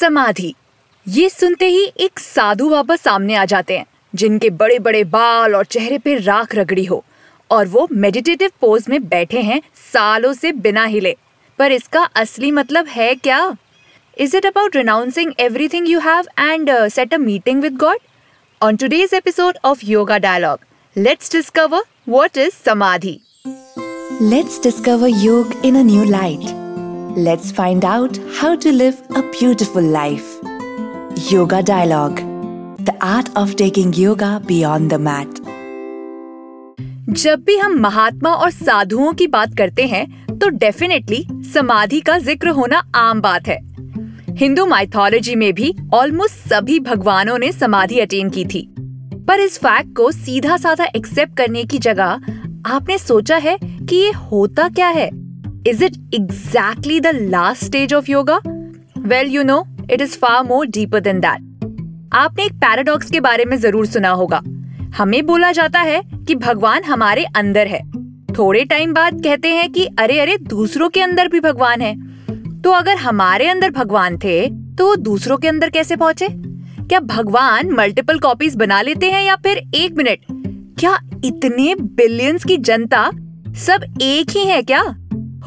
समाधि। ये सुनते ही एक साधु बाबा सामने आ जाते हैं, जिनके बड़े बड़े बाल और चेहरे पे राख रगड़ी हो, और वो मेडिटेटिव पोज में बैठे हैं सालों से बिना हिले। पर इसका असली मतलब है क्या? Is it about renouncing everything you have and set a meeting with God on today's episode of yoga dialogue let's discover what is samadhi Let's discover Yog in a new light. Let's find out how to live a beautiful life. Yoga Dialogue The art of taking yoga beyond the mat. जब भी हम महात्मा और साधुओं की बात करते हैं तो डेफिनेटली समाधि का ज़िक्र होना आम बात है हिंदू माइथोलॉजी में भी ऑलमोस्ट सभी भगवानों ने समाधि अटेन की थी पर इस फैक्ट को सीधा साधा एक्सेप्ट करने की जगह आपने सोचा है कि ये होता क्या है is it exactly the last stage of yoga well you know it is far more deeper than that आपने एक पैराडॉक्स के बारे में ज़रूर सुना होगा। हमें बोला जाता है कि भगवान हमारे अंदर है। थोड़े टाइम बाद कहते हैं कि अरे अरे, दूसरों के अंदर भी भगवान है। तो अगर हमारे अंदर भगवान थे तो वो दूसरों के अंदर कैसे पहुँचे? क्या भगवान मल्टीपल कॉपीज बना लेते हैं या फिर एक मिनट क्या इतने बिलियंस की जनता सब एक ही है क्या?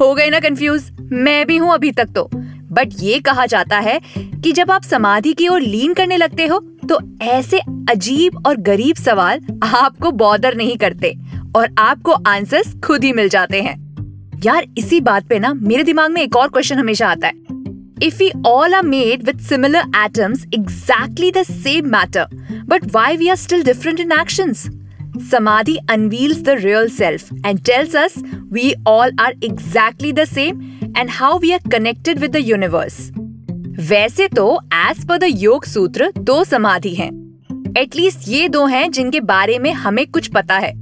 हो गए ना कंफ्यूज मैं भी हूँ अभी तक तो। बट ये कहा जाता है कि जब आप समाधि की ओर लीन करने लगते हो तो ऐसे अजीब और गरीब सवाल आपको बॉदर नहीं करते और आपको आंसर्स खुद ही मिल जाते हैं। यार इसी बात पे ना मेरे दिमाग में एक और क्वेश्चन हमेशा आता है। If we all are made with similar atoms, exactly the same matter, but why we are still different in actions? Samadhi unveils the real self and tells us we all are exactly the same and how we are connected with the universe. वैसे तो as per the yog sutra दो समाधि हैं। At least ये दो हैं जिनके बारे में हमें कुछ पता है।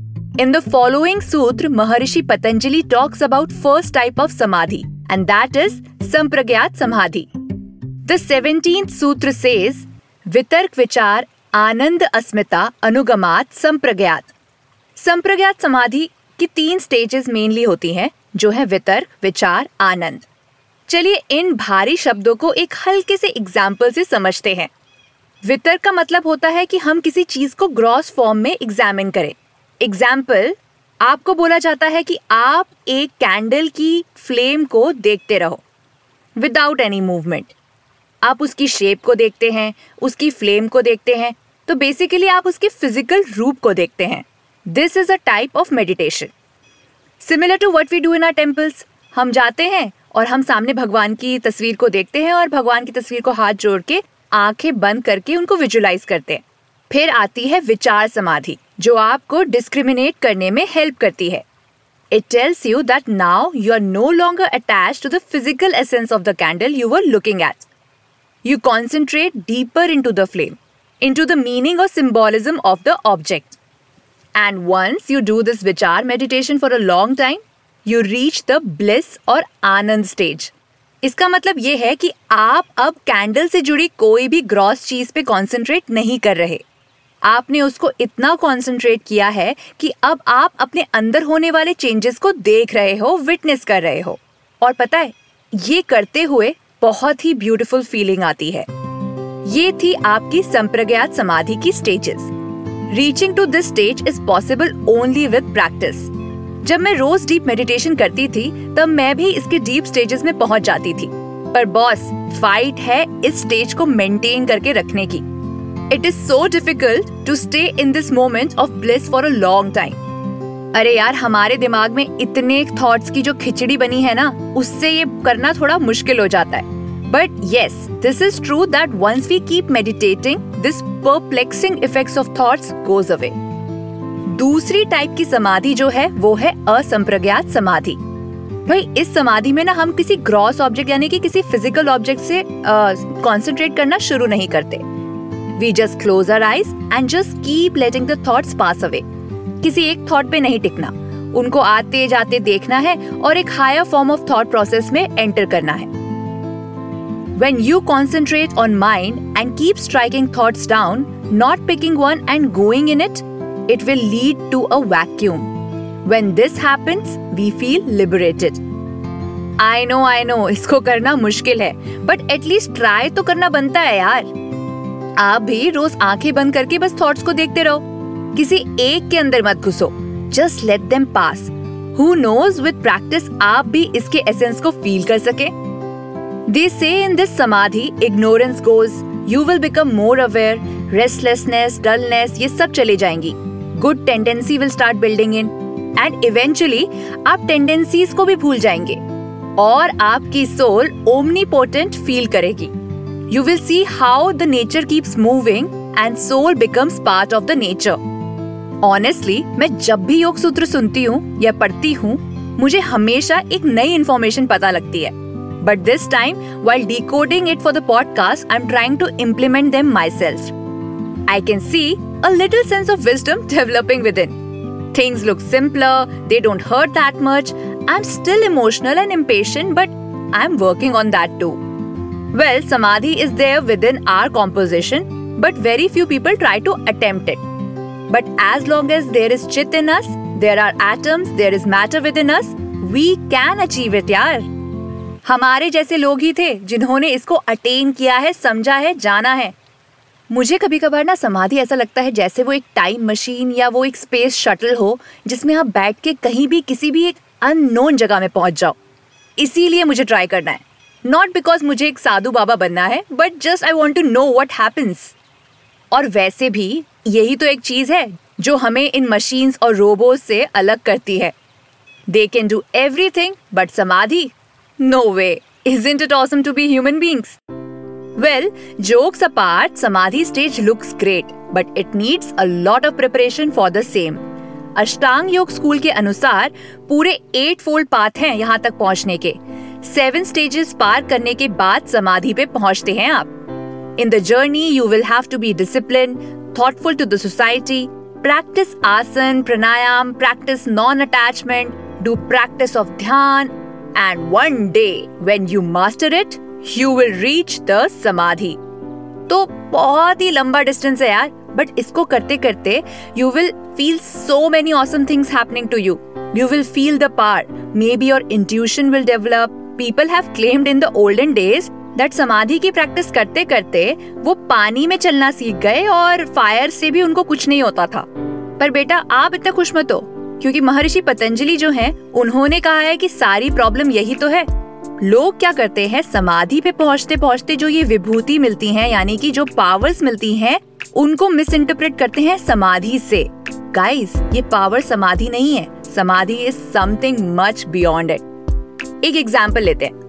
इन the following sutra, Maharshi Patanjali talks about first type of samadhi and that is samprajnata samadhi the seventeen sutra says vitarka vichara आनंद अस्मिता अनुगमात संप्रज्ञात। संप्रज्ञात समाधि की तीन स्टेजेस मेनली होती हैं, जो है वितर्क, विचार, आनंद। चलिए इन भारी शब्दों को एक हल्के से एग्ज़ाम्पल से समझते हैं। वितर्क का मतलब होता है कि हम किसी चीज़ को ग्रॉस फॉर्म में एग्जामिन करें। एग्ज़ाम्पल आपको बोला जाता है कि आप एक कैंडल की फ्लेम को देखते रहो। विदाउट एनी मूवमेंट आप उसकी शेप को देखते हैं, उसकी फ्लेम को देखते हैं तो बेसिकली आप उसके फ़िज़िकल रूप को देखते हैं। This is a type of meditation similar to what we do in our temples हम जाते हैं और हम सामने भगवान की तस्वीर को देखते हैं और भगवान की तस्वीर को हाथ जोड़ के आँखें बंद करके उनको विजुलाइज करते हैं। फिर आती है विचार समाधि, जो आपको डिस्क्रिमिनेट करने में हेल्प करती है। It tells you that now you are no longer attach to the physical essence of the candle you are looking at you concentrate deeper into the flame into the meaning or symbolism of the object. And once you do this vichar meditation for a long time, you reach the bliss or ananda stage. इसका मतलब ये है कि आप अब candle से जुड़ी कोई भी ग्रॉस चीज़ पे कॉन्सेंट्रेट नहीं कर रहे आपने उसको इतना कॉन्सेंट्रेट किया है कि अब आप अपने अंदर होने वाले चेंजेस को देख रहे हो विटनेस कर रहे हो और पता है ये करते हुए बहुत ही ब्यूटीफुल फीलिंग आती है। ये थी आपकी संप्रज्ञात समाधि की stages reaching to this stage is possible only with practice जब मैं रोज डीप मेडिटेशन करती थी, तब मैं भी इसके डीप स्टेजेस में पहुँच जाती थी। पर बॉस फाइट है इस स्टेज को मेंटेन करके रखने की। It is so difficult to stay in this moment of bliss for a long time अरे यार हमारे दिमाग में इतने थॉट्स की जो खिचड़ी बनी है ना उससे ये करना थोड़ा मुश्किल हो जाता है। But yes, this is true that once we keep meditating, this perplexing effects of thoughts goes away. दूसरी टाइप की समाधि जो है वो है असंप्रज्ञात समाधि। भाई इस समाधि में ना हम किसी ग्रॉस ऑब्जेक्ट यानी कि किसी फ़िज़िकल ऑब्जेक्ट से कंसंट्रेट करना शुरू नहीं करते। We just close our eyes and just keep letting the thoughts pass away किसी एक थॉट पे नहीं टिकना। उनको आते जाते देखना है और एक higher form of thought process में एंटर करना है। When you concentrate on mind and keep striking thought down not picking one and going in it it will lead to a vacuum when this happens I know I know इसको करना मुश्किल है but at least try तो करना बनता है यार। आप भी रोज आँखें बंद करके बस थॉट्स को देखते रहो। किसी एक के अंदर मत घुसो। Just let them pass who knows with practice आप भी इसके एसेंस को फील कर सके? They say in this samadhi ignorance goes you will become more aware restlessness dullness ये सब चले जाएँगी। Good tendency will start building in and eventually आप टेंडेंसीज को भी भूल जाएँगे। और आपकी सोल ओमनीपोटेंट फील करेगी। You will see how the nature keeps moving and soul becomes part of the nature honestly मैं जब भी योग सूत्र सुनती हूँ या पढ़ती हूँ, मुझे हमेशा एक नई इन्फॉर्मेशन पता लगती है। But this time while decoding it for the podcast I am trying to implement them myself I can see a little sense of wisdom developing within things look simpler they don't hurt that much I am still emotional and impatient but I am working on that too well samadhi is there within our composition but very few people try to attempt it But as long as there is chit in us, there are atoms, there is matter within us, we can achieve it, yaar. हमारे जैसे लोग ही थे जिन्होंने इसको attain किया है समझा है जाना है। मुझे कभी कभार ना समाधि ऐसा लगता है जैसे वो एक टाइम मशीन या वो एक स्पेस शटल हो जिसमें आप बैठ के कहीं भी किसी भी एक अननोन जगह में पहुँच जाओ। इसीलिए मुझे ट्राई करना है। नॉट बिकॉज़ मुझे एक साधु बाबा बनना है but just I want to know what happens और वैसे भी यही तो एक चीज़ है जो हमें इन मशीन्स और रोबोट से अलग करती है they can do everything but samadhi No way. Isn't it awesome to be human beings? Well, jokes apart, Samadhi stage looks great, but it needs a lot of preparation for the same. अष्टांग योग school के अनुसार पूरे eight fold path हैं यहाँ तक पहुँचने के seven stages पार करने के बाद समाधि पे पहुँचते हैं आप in the journey you will have to be discipline thoughtful to the society practice asana pranayama practice non attachment do practice of dhyana and one day when you master it, you will reach the समाधि तो बहुत ही लंबा distance है यार but इसको करते करते you will feel so many awesome things happening to you you will feel the power maybe your intuition will develop people have claimed in the olden days that samadhi की practice करते करते वो पानी में चलना सीख गए और फायर से भी उनको कुछ नहीं होता था। पर बेटा आप इतना खुश मत हो क्योंकि महर्षि पतंजलि जो हैं, उन्होंने कहा है कि सारी प्रॉब्लम यही तो है। लोग क्या करते हैं समाधि पे पहुँचते पहुँचते जो ये विभूति मिलती हैं यानी कि जो पावर्स मिलती हैं उनको मिस इंटरप्रेट करते हैं समाधि से। गाइस ये पावर समाधि नहीं है। Samadhi is something much beyond it एक एग्ज़ाम्पल लेते हैं।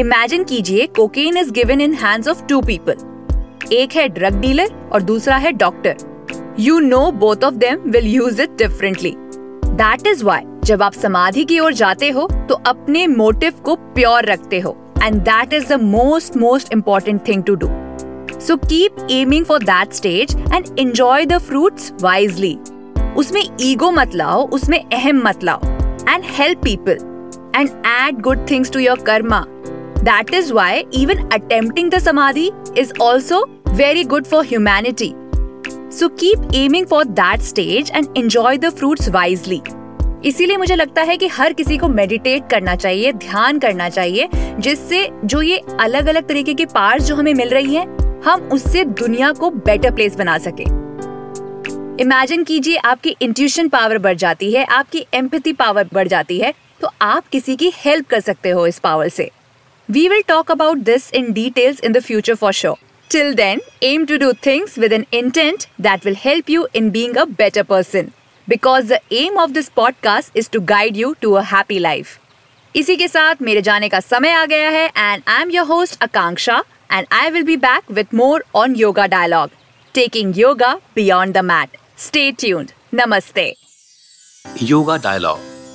इमेजिन कीजिए cocaine is given in hands of two people एक है ड्रग डीलर और दूसरा है doctor you know both of them will use it differently that is why जब आप समाधि की ओर जाते हो तो अपने मोटिव को प्योर रखते हो. And that is the most most important thing to do so keep aiming for that stage and enjoy the fruits wisely उसमें ईगो मत लाओ, उसमें अहम मत लाओ. And help people and add good things to your karma that is why even attempting the samadhi is also very good for humanity so keep aiming for that stage and enjoy the fruits wisely इसीलिए मुझे लगता है कि हर किसी को meditate करना चाहिए, ध्यान करना चाहिए, जिससे जो ये अलग अलग तरीके की पार्ट जो हमें मिल रही हैं, हम उससे दुनिया को बेटर प्लेस बना सके। इमेजिन कीजिए आपकी इंट्यूशन पावर बढ़ जाती है, आपकी एम्पैथी पावर बढ़ जाती है तो आप किसी की हेल्प कर सकते हो इस पावर से। We will talk about this in details in the future for sure Till then, aim to do things with an intent that will help you in being a better person. Because the aim of this podcast is to guide you to a happy life. इसी के साथ मेरे जाने का समय आ गया है and I am your host Akanksha and I will be back with more on yoga dialogue taking yoga beyond the mat stay tuned नमस्ते योगा डायलॉग